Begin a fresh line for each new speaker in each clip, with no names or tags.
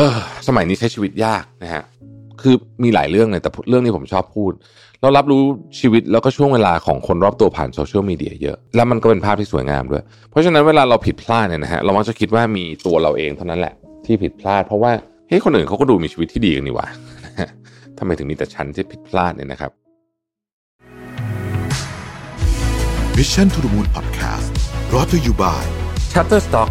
ออ สมัยนี้ใช้ชีวิตยากนะฮะคือมีหลายเรื่องเลยแต่เรื่องนี้ผมชอบพูด เรารับรู้ชีวิตแล้วก็ช่วงเวลาของคนรอบตัวผ่านโซเชียลมีเดียเยอะ แล้วมันก็เป็นภาพที่สวยงามด้วย เพราะฉะนั้นเวลาเราผิดพลาดเนี่ยนะฮะเรามักจะคิดว่ามีตัวเราเองเท่านั้นแหละที่ผิดพลาด เพราะว่าเฮ้ยคนอื่นเขาก็ดูมีชีวิตที่ดีกันนี่หว่าทำไมถึงมีแต่ฉันที่ผิดพลาดเนี่ยนะครับ
Mission to the Moon Podcast รอ t ธออยู่บ่าย
Shutterstock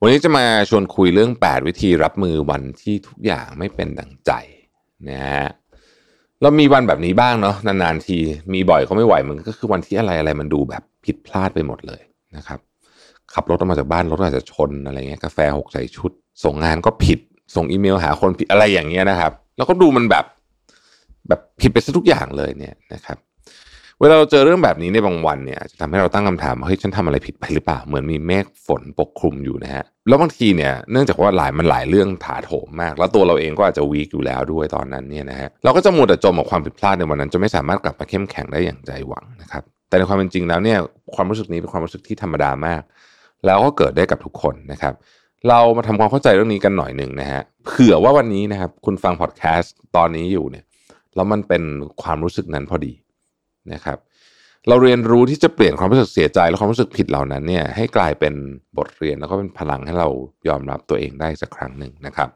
วันนี้จะมาชวนคุยเรื่อง 8 วิธีรับมือวันที่ทุกอย่างไม่เป็นดังใจนะฮะเรามีวันแบบนี้บ้างเนาะนานๆทีมีบ่อยก็ไม่ไหวมันก็คือวันที่อะไรอะไรมันดูแบบผิดพลาดไปหมดเลยนะครับ ขับรถออกมาจากบ้านรถอาจจะชนอะไรเงี้ยกาแฟหกใส่ชุด ส่งงานก็ผิด ส่งอีเมลหาคนผิดอะไรอย่างเงี้ยนะครับ แล้วก็ดูมันแบบแบบผิดไปซะทุกอย่างเลยเนี่ยนะครับ เวลาเราเจอเรื่องแบบนี้ในบางวันเนี่ยจะทำให้เราตั้งคำถามว่าเฮ้ยฉันทำอะไรผิดไปหรือเปล่า เหมือนมีเมฆฝนปกคลุมอยู่นะฮะแล้วบางทีเนี่ยเนื่องจากว่าหลายมันหลายเรื่องถาโถมมาก แล้วตัวเราเองก็อาจจะวีกอยู่แล้วด้วยตอนนั้นเนี่ยนะฮะเราก็จะมัวแต่จมกับความผิดพลาดในวันนั้นจะไม่สามารถกลับมาเข้มแข็งได้อย่างใจหวังนะครับแต่ในความเป็นจริงแล้วเนี่ยความรู้สึกนี้เป็นความรู้สึกที่ธรรมดามาก แล้วก็เกิดได้กับทุกคนนะครับเรามาทำความเข้าใจเรื่องนี้กันหน่อยหนึ่งนะฮะเผื่อว่าวันนี้นะครับคุณฟังพอดแคสต์ตอนนี้อยู่เนี่ยแล้วมันเป็นความรู้สึกนั้นพอดี นะครับ เราเรียนรู้ที่จะเปลี่ยนความรู้สึกเสียใจและความรู้สึกผิดเหล่านั้นเนี่ยให้กลายเป็นบทเรียนแล้วก็เป็นพลังให้เรายอมรับตัวเองได้สักครั้งหนึ่งนะครับ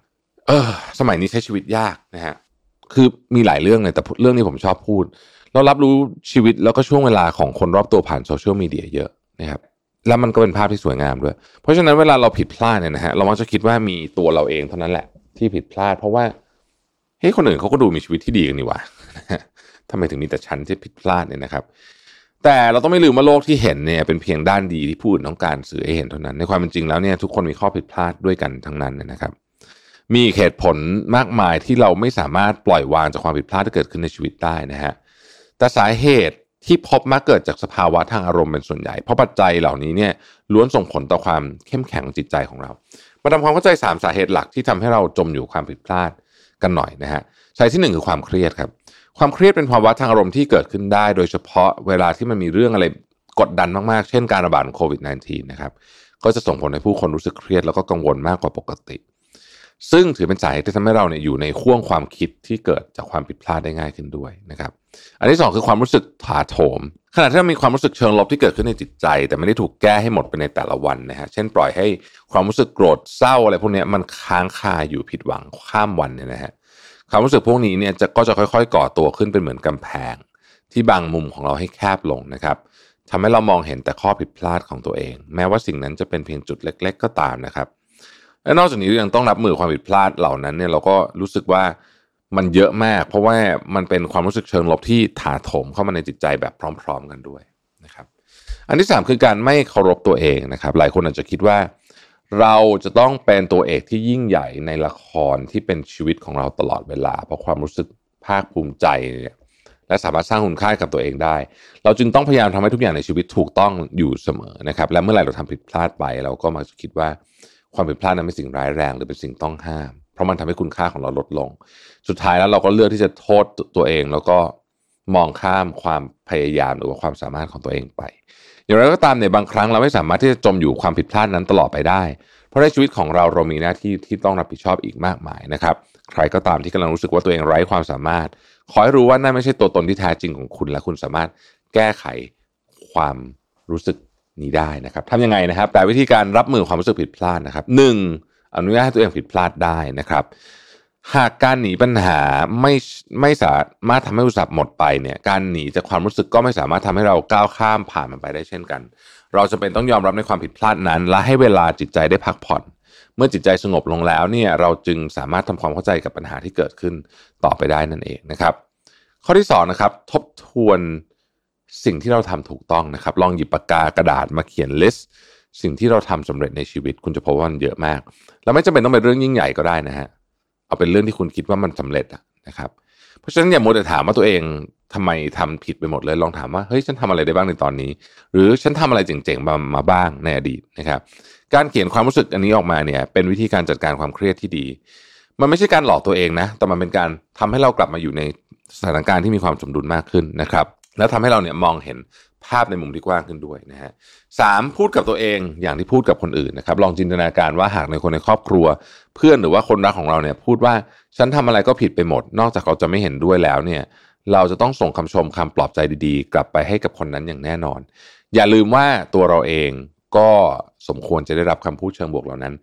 เออ สมัยนี้ใช้ชีวิตยากนะฮะคือมีหลายเรื่องเลยแต่เรื่องนี้ผมชอบพูด เรารับรู้ชีวิตแล้วก็ช่วงเวลาของคนรอบตัวผ่านโซเชียลมีเดียเยอะนะครับแล้วมันก็เป็นภาพที่สวยงามด้วย เพราะฉะนั้นเวลาเราผิดพลาดเนี่ยนะฮะเรามักจะคิดว่ามีตัวเราเองเท่านั้นแหละที่ผิดพลาด เพราะว่าเฮ้ยคนอื่นเขาก็ดูมีชีวิตที่ดีกันนี่หว่า ทำไมถึงมีแต่ฉันที่ผิดพลาดเนี่ยนะครับ แต่เราต้องไม่ลืมว่าโลกที่เห็นเนี่ยเป็นเพียงด้านดีที่พูดต้องการสื่อให้เห็นเท่านั้น ในความเป็นจริงแล้วเนี่ยทุกคนมีข้อผิดพลาดด้วยกันทั้งนั้นนะครับ มีเหตุผลมากมายที่เราไม่สามารถปล่อยวางจากความผิดพลาดที่เกิดขึ้นในชีวิตได้นะฮะแต่สาเหตุที่พบมาเกิดจากสภาวะทางอารมณ์เป็นส่วนใหญ่ เพราะปัจจัยเหล่านี้เนี่ยล้วนส่งผลต่อความเข้มแข็งจิตใจของเรา มาทำความเข้าใจ 3 สาเหตุหลักที่ทำให้เราจมอยู่ความผิดพลาดกันหน่อยนะฮะสาเหตุที่ 1 คือความเครียดครับ ความเครียดเป็นภาวะทางอารมณ์ที่เกิดขึ้นได้ โดยเฉพาะเวลาที่มันมีเรื่องอะไรกดดันมากๆ เช่นการระบาดโควิด -19 นะครับ ก็จะส่งผลให้ผู้คนรู้สึกเครียดแล้วก็กังวลมากกว่าปกติ ซึ่งถือเป็นสาเหตุที่ทำให้เราเนี่ยอยู่ในข่วงความคิดที่เกิดจากความผิดพลาดได้ง่ายขึ้นด้วยนะครับ อันที่ 2 คือความรู้สึกถาโถม ขณะที่เรามีความรู้สึกเชิงลบที่เกิดขึ้นในจิตใจ แต่ไม่ได้ถูกแก้ให้หมดไปในแต่ละวันนะฮะ เช่น ปล่อยให้ความรู้สึกโกรธเศร้าอะไรพวกนี้มันค้างคาอยู่ผิดหวังข้ามวันเนี่ยนะฮะ ความรู้สึกพวกนี้เนี่ยจะก็จะค่อยๆ ก่อตัวขึ้นเป็นเหมือนกำแพง ที่บางมุมของเราให้แคบลงนะครับทำให้เรามองเห็นแต่ข้อผิดพลาดของตัวเอง แม้ว่าสิ่งนั้นจะเป็นเพียงจุดเล็ก ๆ ก็ตามนะครับ และนอกจากนี้ยังต้องรับมือความผิดพลาดเหล่านั้นเนี่ยเราก็รู้สึกว่ามันเยอะมาก เพราะว่ามันเป็นความรู้สึกเชิงลบที่ถาโถมเข้ามาในจิตใจแบบพร้อม ๆ กันด้วยนะครับ อันที่ 3 คือการไม่เคารพตัวเองนะครับ หลายคนอาจจะคิดว่า เราจะต้องเป็นตัวเอกที่ยิ่งใหญ่ในละครที่เป็นชีวิตของเราตลอดเวลา เพราะความรู้สึกภาคภูมิใจเนี่ยและสามารถสร้างคุณค่ากับตัวเองได้ เราจึงต้องพยายามทำให้ทุกอย่างในชีวิตถูกต้องอยู่เสมอนะครับ และเมื่อไหร่เราทำผิดพลาดไป เราก็มาคิดว่าความผิดพลาดนั้นเป็นสิ่งร้ายแรง หรือเป็นสิ่งต้องห้าม เพราะมันทำให้คุณค่าของเราลดลง สุดท้ายแล้วเราก็เลือกที่จะโทษตัวเอง แล้วก็มองข้ามความพยายามหรือว่าความสามารถของตัวเองไป อย่างไรก็ตามในบางครั้งเราไม่สามารถที่จะจมอยู่ความผิดพลาดนั้นตลอดไปได้ เพราะในชีวิตของเราเรามีหน้าที่ที่ต้องรับผิดชอบอีกมากมายนะครับ ใครก็ตามที่กำลังรู้สึกว่าตัวเองไร้ความสามารถ ขอให้รู้ว่านั่นไม่ใช่ตัวตนที่แท้จริงของคุณ และคุณสามารถแก้ไขความรู้สึกนี้ได้นะครับทำยังไงนะครับ แต่วิธีการรับมือความรู้สึกผิดพลาดนะครับหนึ่งอนุญาตให้ตัวเองผิดพลาดได้นะครับ หากการหนีปัญหาไม่ไม่สามารถทำให้อุตสาห์หมดไปเนี่ยการหนีจากความรู้สึกก็ไม่สามารถทำให้เราก้าวข้ามผ่านมันไปได้เช่นกัน เราจะเป็นต้องยอมรับในความผิดพลาดนั้น และให้เวลาจิตใจได้พักผ่อน เมื่อจิตใจสงบลงแล้วเนี่ยเราจึงสามารถทำความเข้าใจกับปัญหาที่เกิดขึ้นต่อไปได้นั่นเองนะครับ ข้อที่2นะครับทบทวนสิ่งที่เราทำถูกต้องนะครับ ลองหยิบปากกากระดาษมาเขียนลิสต์สิ่งที่เราทำสำเร็จในชีวิต คุณจะพบว่ามันเยอะมาก แล้วไม่จำเป็นต้องเป็นเรื่องยิ่งใหญ่ก็ได้นะฮะ เอาเป็นเรื่องที่คุณคิดว่ามันสำเร็จนะครับ เพราะฉะนั้นอย่ามัวแต่ถามว่าตัวเองทำไมทำผิดไปหมดเลย ลองถามว่าเฮ้ยฉันทำอะไรได้บ้างในตอนนี้ หรือฉันทำอะไรเจ๋งๆมามาบ้างในอดีตนะครับ การเขียนความรู้สึกอันนี้ออกมาเนี่ย เป็นวิธีการจัดการความเครียดที่ดี มันไม่ใช่การหลอกตัวเองนะ แต่มันเป็นการทำให้เรากลับมาอยู่ในสถานการณ์ที่มีความสมดุลมากขึ้นนะครับ แล้วทำให้เราเนี่ยมองเห็น ภาพในมุมที่กว้างขึ้นด้วยนะฮะสามพูดกับตัวเองอย่างที่พูดกับคนอื่นนะครับ ลองจินตนาการว่าหากในคนในครอบครัว เพื่อนหรือว่าคนรักของเราเนี่ย พูดว่าฉันทำอะไรก็ผิดไปหมด นอกจากเราจะไม่เห็นด้วยแล้วเนี่ย เราจะต้องส่งคำชมคำปลอบใจดีๆ กลับไปให้กับคนนั้นอย่างแน่นอน อย่าลืมว่าตัวเราเองก็สมควรจะได้รับคำพูดเชิงบวกเหล่านั้น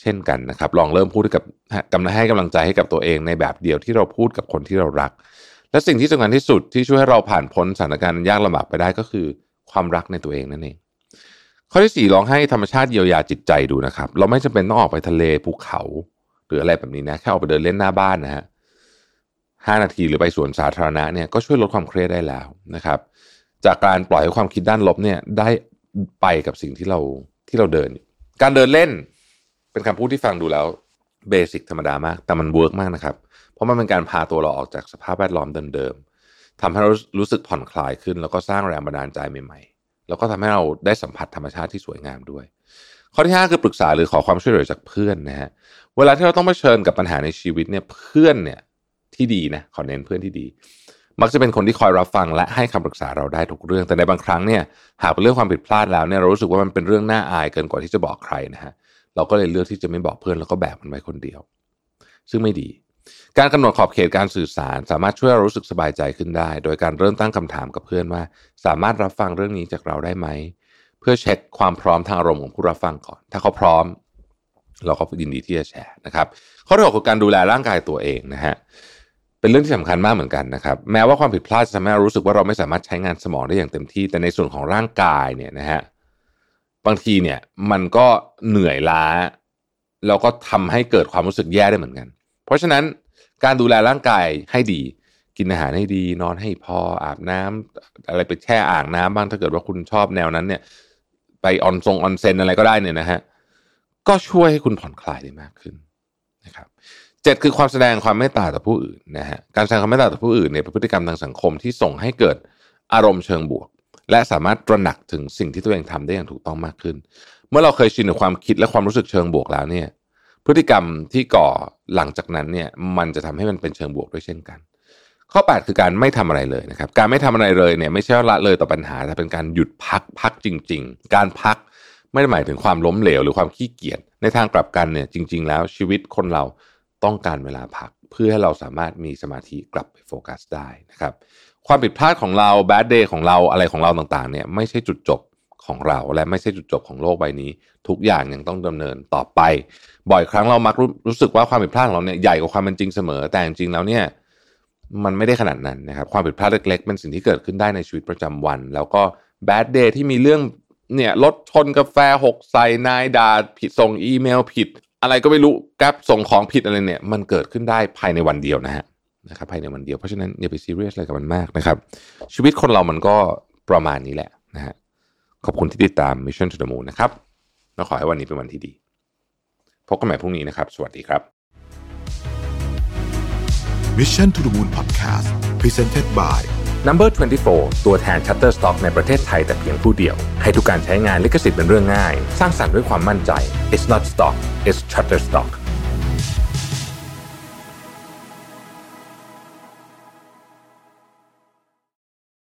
เช่นกันนะครับ ลองเริ่มพูดกับกำลังให้กำลังใจให้กับตัวเองในแบบเดียวที่เราพูดกับคนที่เรารัก และสิ่งที่สำคัญที่สุดที่ช่วยให้เราผ่านพ้นสถานการณ์ยากลำบากไปได้ก็คือ ความรักในตัวเองนั่นเองข้อที่สี่ลองให้ธรรมชาติเยียวยาจิตใจดูนะครับ เราไม่จำเป็นต้องออกไปทะเลภูเขาหรืออะไรแบบนี้นะแค่ออกไปเดินเล่นหน้าบ้านนะฮะห้านาทีหรือไปสวนสาธารณะเนี่ยก็ช่วยลดความเครียดได้แล้วนะครับ จากการปล่อยให้ความคิดด้านลบเนี่ยได้ไปกับสิ่งที่เราที่เราเดิน การเดินเล่นเป็นคำพูดที่ฟังดูแล้ว basic ธรรมดามาก แต่มัน work มากนะครับ เพราะมันเป็นการพาตัวเราออกจากสภาพแวดล้อมเดิมๆทำให้เรารู้สึกผ่อนคลายขึ้น แล้วก็สร้างแรงบันดาลใจใหม่ๆ แล้วก็ทำให้เราได้สัมผัสธรรมชาติที่สวยงามด้วย ข้อที่ 5 คือปรึกษาหรือขอความช่วยเหลือจากเพื่อนนะฮะเวลาที่เราต้องเผชิญกับปัญหาในชีวิตเนี่ยเพื่อนเนี่ยที่ดีนะขอเน้นเพื่อนที่ดี มักจะเป็นคนที่คอยรับฟังและให้คำปรึกษาเราได้ทุกเรื่อง แต่ในบางครั้งเนี่ยหากเป็นเรื่องความผิดพลาดแล้วเนี่ยเรารู้สึกว่ามันเป็นเรื่องน่าอายเกินกว่าที่จะบอกใครนะฮะเราก็เลยเลือกที่จะไม่บอกเพื่อนแล้วก็แบกมันไว้คนเดียว ซึ่งไม่ดี การกำหนดขอบเขตการสื่อสาร สามารถช่วยเรารู้สึกสบายใจขึ้นได้ โดยการเริ่มตั้งคำถามกับเพื่อนว่า สามารถรับฟังเรื่องนี้จากเราได้ไหม เพื่อเช็คความพร้อมทางอารมณ์ของผู้รับฟังก่อน ถ้าเขาพร้อม เราก็ยินดีที่จะแชร์นะครับข้อที่หกคือการดูแลร่างกายตัวเองนะฮะเป็นเรื่องที่สำคัญมากเหมือนกันนะครับ แม้ว่าความผิดพลาดจะทำให้เรารู้สึกว่าเราไม่สามารถใช้งานสมองได้อย่างเต็มที่ แต่ในส่วนของร่างกายเนี่ยนะฮะบางทีเนี่ยมันก็เหนื่อยล้าแล้วก็ทำให้เกิดความรู้สึกแย่ได้เหมือนกัน เพราะฉะนั้นการดูแลร่างกายให้ดี กินอาหารให้ดี นอนให้พออาบน้ำอะไรไปแช่อ่างน้ำบ้างถ้าเกิดว่าคุณชอบแนวนั้นเนี่ย ไปออนทรงออนเซนอะไรก็ได้เนี่ยนะฮะก็ช่วยให้คุณผ่อนคลายได้มากขึ้นนะครับเจ็ดคือความแสดงความเมตตาต่อผู้อื่นนะฮะการแสดงความเมตตาต่อผู้อื่นเนี่ยเป็นพฤติกรรมทางสังคมที่ส่งให้เกิดอารมณ์เชิงบวก และสามารถตระหนักถึงสิ่งที่ตัวเองทำได้อย่างถูกต้องมากขึ้น เมื่อเราเคยชินกับความคิดและความรู้สึกเชิงบวกแล้วเนี่ย พฤติกรรมที่ก่อหลังจากนั้นเนี่ยมันจะทำให้มันเป็นเชิงบวกด้วยเช่นกัน ข้อ 8 คือการไม่ทำอะไรเลยนะครับการไม่ทำอะไรเลยเนี่ยไม่ใช่ละเลยต่อปัญหาแต่เป็นการหยุดพักพักจริง ๆ การพักไม่ได้หมายถึงความล้มเหลวหรือความขี้เกียจในทางกลับกันเนี่ยจริง ๆ แล้วชีวิตคนเราต้องการเวลาพักเพื่อให้เราสามารถมีสมาธิกลับไปโฟกัสได้นะครับความผิดพลาดของเราแบดเดย์ของเราอะไรของเราต่างๆเนี่ยไม่ใช่จุดจบ ของเรา และไม่ใช่จุดจบของโลกใบนี้ ทุกอย่างยังต้องดำเนินต่อไป บ่อยครั้งเรามักรู้รู้สึกว่าความผิดพลาดของเราเนี่ยใหญ่กว่าความเป็นจริงเสมอ แต่จริงๆแล้วเนี่ยมันไม่ได้ขนาดนั้นนะครับ ความผิดพลาดเล็กๆเป็นสิ่งที่เกิดขึ้นได้ในชีวิตประจำวัน แล้วก็แบดเดย์ที่มีเรื่องเนี่ยรถชนกาแฟหกใส่นายด่าผิดส่งอีเมลผิด อะไรก็ไม่รู้แกร็บส่งของผิดอะไรเนี่ย มันเกิดขึ้นได้ภายในวันเดียวนะฮะนะครับภายในวันเดียวเพราะฉะนั้นอย่าไปซีเรียสอะไรกับมันมากนะครับ ชีวิตคนเรามันก็ประมาณนี้แหละ ขอบคุณที่ติดตาม Mission to the Moon นะครับและขอให้วันนี้เป็นวันที่ดี พบกันใหม่พรุ่งนี้นะครับ สวัสดีครับ
Mission to the Moon Podcast Presented by
Number 24 ตัวแทน Shutterstock ในประเทศไทยแต่เพียงผู้เดียว ให้ทุกการใช้งานลิขสิทธิ์เป็นเรื่องง่าย สร้างสรรค์ด้วยความมั่นใจ It's not stock it's Shutterstock